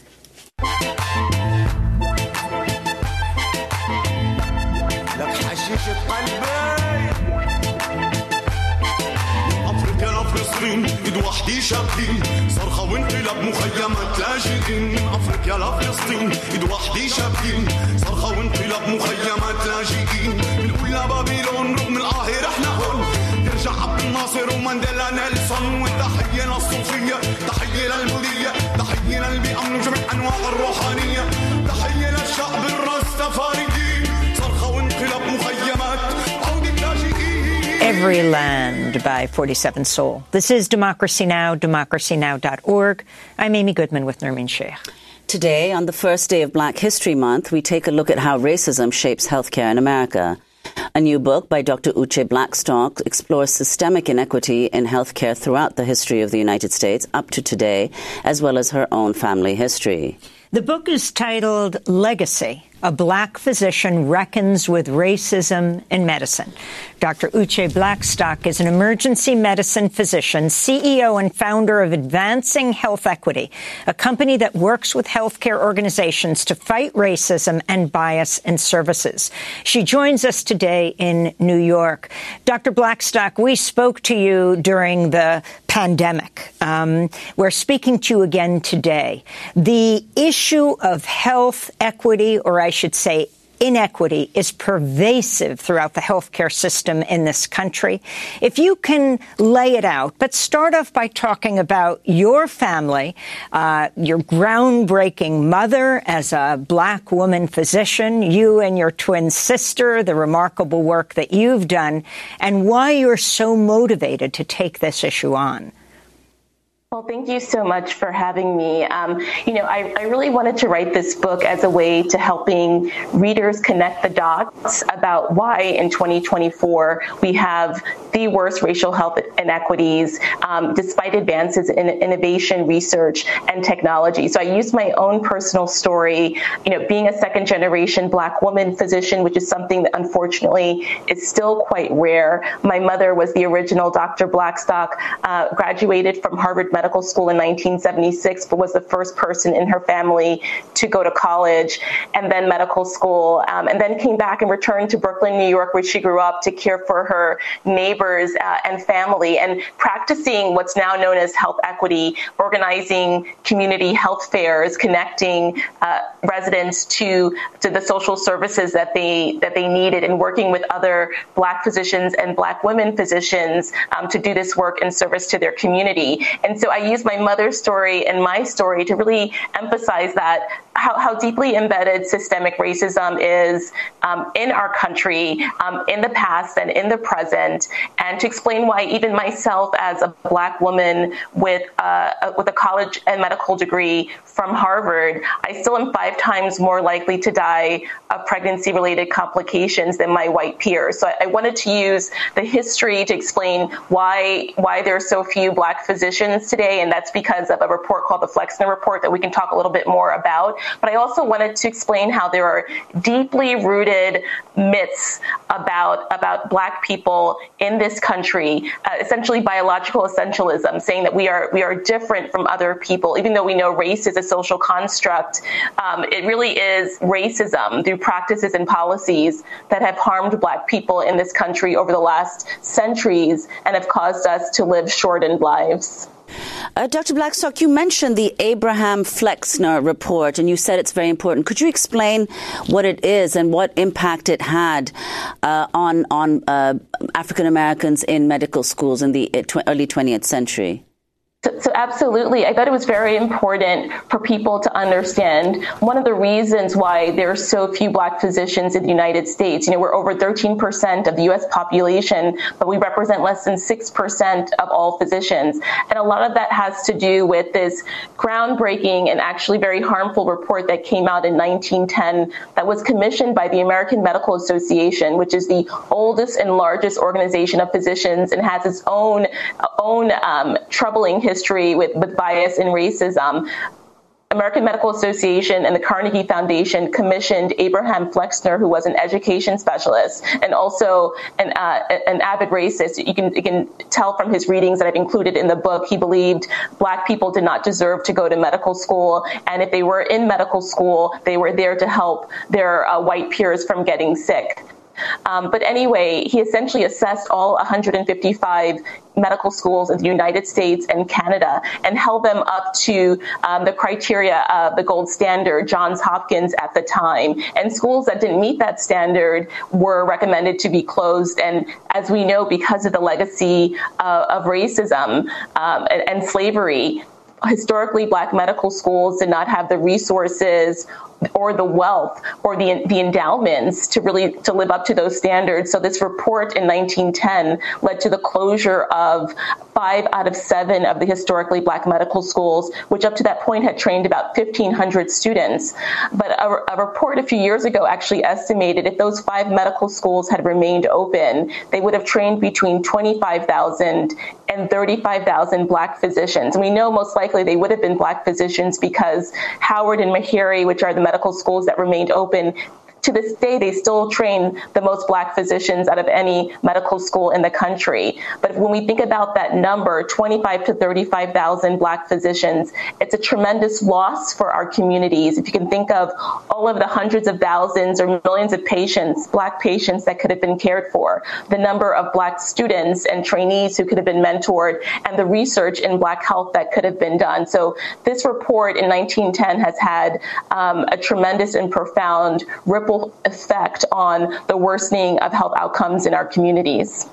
وحدي شابين صرخة وانقلاب مخيمات لاجئين من افريقيا لفلسطين إيد وحدي شابين صرخة وانقلاب مخيمات لاجئين بنقول لبابلون رغم القاهرة إحنا هون. يرجع عبد الناصر ومانديلا نيلسون. والتحية للصوفية تحية للبوذية تحية للبيئة جميع أنواع الروحانية. Every Land by 47 Soul. This is Democracy Now!, democracynow.org. I'm Amy Goodman with Nermeen Shaikh. Today, on the first day of Black History Month, we take a look at how racism shapes healthcare in America. A new book by Dr. Uche Blackstock explores systemic inequity in healthcare throughout the history of the United States up to today, as well as her own family history. The book is titled Legacy a black physician reckons with racism in medicine. Dr. Uche Blackstock is an emergency medicine physician, CEO and founder of Advancing Health Equity, a company that works with healthcare organizations to fight racism and bias in services. She joins us today in New York. Dr. Blackstock, we spoke to you during the pandemic. Um, we're speaking to you again today. The issue of health equity, or I should say inequity is pervasive throughout the healthcare system in this country. If you can lay it out, but start off by talking about your family, uh, your groundbreaking mother as a black woman physician, you and your twin sister, the remarkable work that you've done, and why you're so motivated to take this issue on. Well, thank you so much for having me. Um, you know, I, I, really wanted to write this book as a way to helping readers connect the dots about why in 2024 we have the worst racial health inequities um, despite advances in innovation, research, and technology. So I used my own personal story, you know, being a second generation black woman physician, which is something that unfortunately is still quite rare. My mother was the original Dr. Blackstock, uh, graduated from Harvard medical school in 1976, but was the first person in her family to go to college and then medical school, um, and then came back and returned to Brooklyn, New York, where she grew up to care for her neighbors uh, and family and practicing what's now known as health equity, organizing community health fairs, connecting uh, residents to to the social services that they that they needed, and working with other Black physicians and Black women physicians um, to do this work in service to their community. And so I use my mother's story and my story to really emphasize that how, how deeply embedded systemic racism is um, in our country, um, in the past and in the present, and to explain why even myself, as a black woman with with a college and medical degree from Harvard, I still am five times more likely to die of pregnancy-related complications than my white peers. So I, I wanted to use the history to explain why why there are so few black physicians today, and that's because of a report called the Flexner Report that we can talk a little bit more about. But I also wanted to explain how there are deeply rooted myths about about black people in this country, uh, essentially biological essentialism, saying that we are we are different from other people, even though we know race is a social construct. Um, it really is racism through practices and policies that have harmed black people in this country over the last centuries and have caused us to live shortened lives. Uh, Dr. Blackstock, you mentioned the Abraham Flexner report, and you said it's very important. Could you explain what it is and what impact it had uh, on on uh, African Americans in medical schools in the uh, early 20th century? So, so, absolutely, I thought it was very important for people to understand one of the reasons why there are so few black physicians in the United States. You know, we're over 13% of the U.S. population, but we represent less than 6% of all physicians. And a lot of that has to do with this groundbreaking and actually very harmful report that came out in 1910 that was commissioned by the American Medical Association, which is the oldest and largest organization of physicians and has its own own um, troubling history with, with bias and racism. American Medical Association and the Carnegie Foundation commissioned Abraham Flexner, who was an education specialist and also an, uh, an avid racist. You can, you can tell from his readings that I've included in the book, he believed black people did not deserve to go to medical school. And if they were in medical school, they were there to help their uh, white peers from getting sick. Um, but anyway, he essentially assessed all 155 medical schools in the United States and Canada and held them up to um, the criteria of the gold standard, Johns Hopkins at the time. And schools that didn't meet that standard were recommended to be closed. And as we know, because of the legacy uh, of racism um, and, and slavery, historically black medical schools did not have the resources or the wealth or the the endowments to really to live up to those standards. So this report in 1910 led to the closure of five out of seven of the historically black medical schools, which up to that point had trained about 1,500 students. But a, a report a few years ago actually estimated if those five medical schools had remained open, they would have trained between 25,000 and 35,000 black physicians. And we know most likely they would have been black physicians because Howard and Meharry, which are the medical schools that remained open to this day, they still train the most black physicians out of any medical school in the country. But when we think about that number, 25 to 35,000 black physicians, it's a tremendous loss for our communities. If you can think of all of the hundreds of thousands or millions of patients, black patients that could have been cared for, the number of black students and trainees who could have been mentored, and the research in black health that could have been done. So this report in 1910 has had um, a tremendous and profound ripple effect on the worsening of health outcomes in our communities.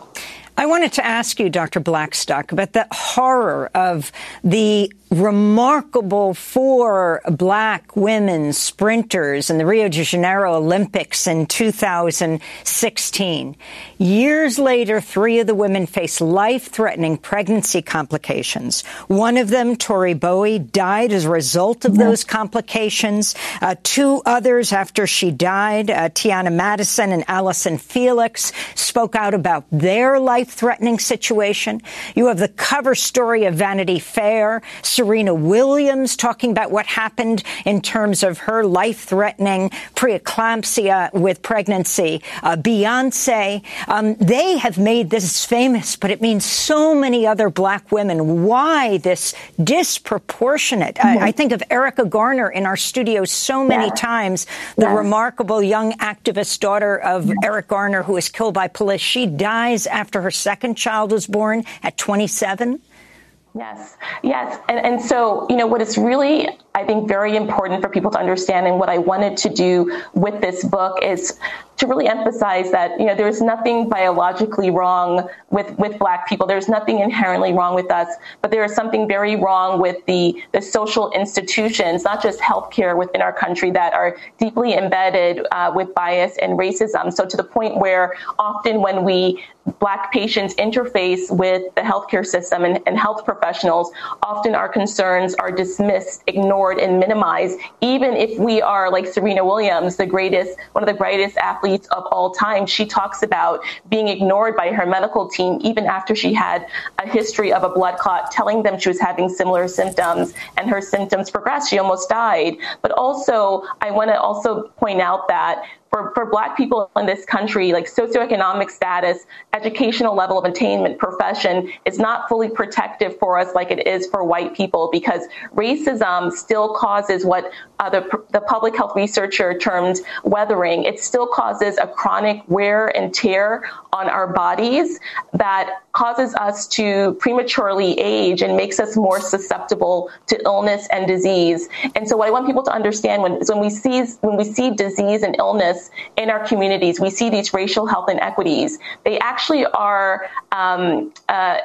I wanted to ask you, Dr. Blackstock, about the horror of the remarkable four black women sprinters in the Rio de Janeiro Olympics in 2016. Years later, three of the women faced life-threatening pregnancy complications. One of them, Tori Bowie, died as a result of those complications. Uh, two others after she died, uh, Tianna Madison and Allison Felix, spoke out about their life-threatening situation. You have the cover story of Vanity Fair, Serena Williams talking about what happened in terms of her life-threatening preeclampsia with pregnancy. Uh, Beyonce, um, they have made this famous, but it means so many other black women. Why this disproportionate? Mm-hmm. I, I, think of Erica Garner in our studio so many yeah. times, the yes. remarkable young activist daughter of Eric Garner who was killed by police. She dies after her second child was born at 27. Yes, yes. And, and so, you know, what is really, I think, very important for people to understand and what I wanted to do with this book is to really emphasize that you know there's nothing biologically wrong with with black people there's nothing inherently wrong with us but there is something very wrong with the the social institutions not just healthcare within our country that are deeply embedded uh, with bias and racism so to the point where often when we black patients interface with the healthcare system and, and health professionals often our concerns are dismissed ignored and minimized even if we are like serena williams the greatest one of the greatest athletes of all time. She talks about being ignored by her medical team even after she had a history of a blood clot, telling them she was having similar symptoms and her symptoms progressed. She almost died. But also, I want to also point out that for, for black people in this country, like socioeconomic status, educational level of attainment, profession is not fully protective for us like it is for white people because racism still causes what uh, the, the public health researcher termed weathering. It still causes a chronic wear and tear on our bodies that causes us to prematurely age and makes us more susceptible to illness and disease. And so what I want people to understand when, when we see when we see disease and illness in our communities, we see these racial health inequities. They actually are um, uh,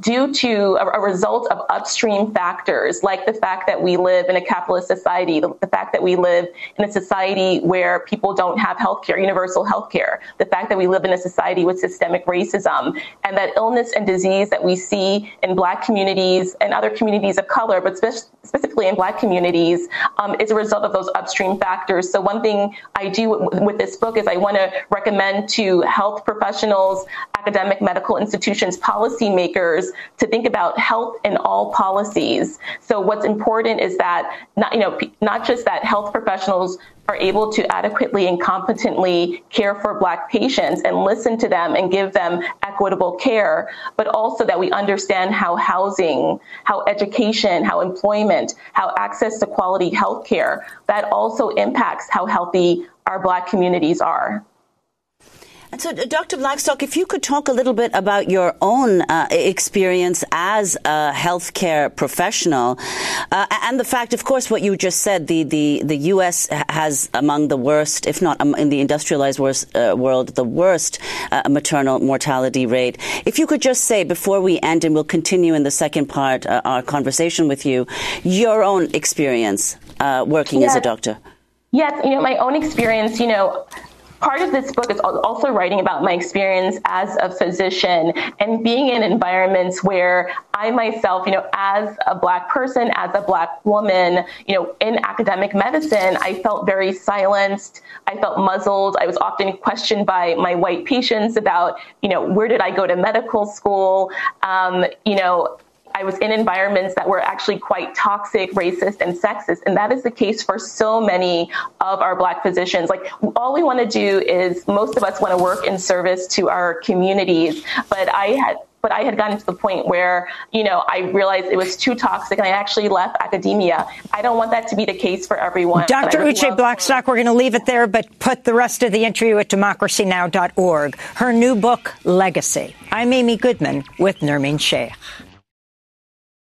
due to a, result of upstream factors like the fact that we live in a capitalist society, the, the, fact that we live in a society where people don't have healthcare, universal healthcare, the fact that we live in a society with systemic racism, and that illness and disease that we see in black communities and other communities of color, but spe- specifically in black communities, um, is a result of those upstream factors. So one thing I do with, with this book is I want to recommend to health professionals, academic medical institutions, policymakers, to think about health in all policies. So what's important is that not, you know, not just that health professionals are able to adequately and competently care for black patients and listen to them and give them equitable care, but also that we understand how housing, how education, how employment, how access to quality health care, that also impacts how healthy our black communities are. And so, Dr. Blackstock, if you could talk a little bit about your own uh, experience as a healthcare professional, uh, and the fact, of course, what you just said, the, the, the U.S. has among the worst, if not in the industrialized worst, uh, world, the worst uh, maternal mortality rate. If you could just say, before we end, and we'll continue in the second part, uh, our conversation with you, your own experience uh, working as a doctor. Yes, you know, my own experience, you know, part of this book is also writing about my experience as a physician and being in environments where I myself, you know, as a black person, as a black woman, you know, in academic medicine, I felt very silenced. I felt muzzled. I was often questioned by my white patients about, you know, where did I go to medical school? Um, you know, I was in environments that were actually quite toxic, racist, and sexist. And that is the case for so many of our black physicians. Like all we want to do is most of us want to work in service to our communities. But I had but I had gotten to the point where, you know, I realized it was too toxic and I actually left academia. I don't want that to be the case for everyone. Dr. Uche Blackstock, we're going to leave it there, but put the rest of the interview at democracynow.org. Her new book, Legacy. I'm Amy Goodman with Nermeen Shaikh.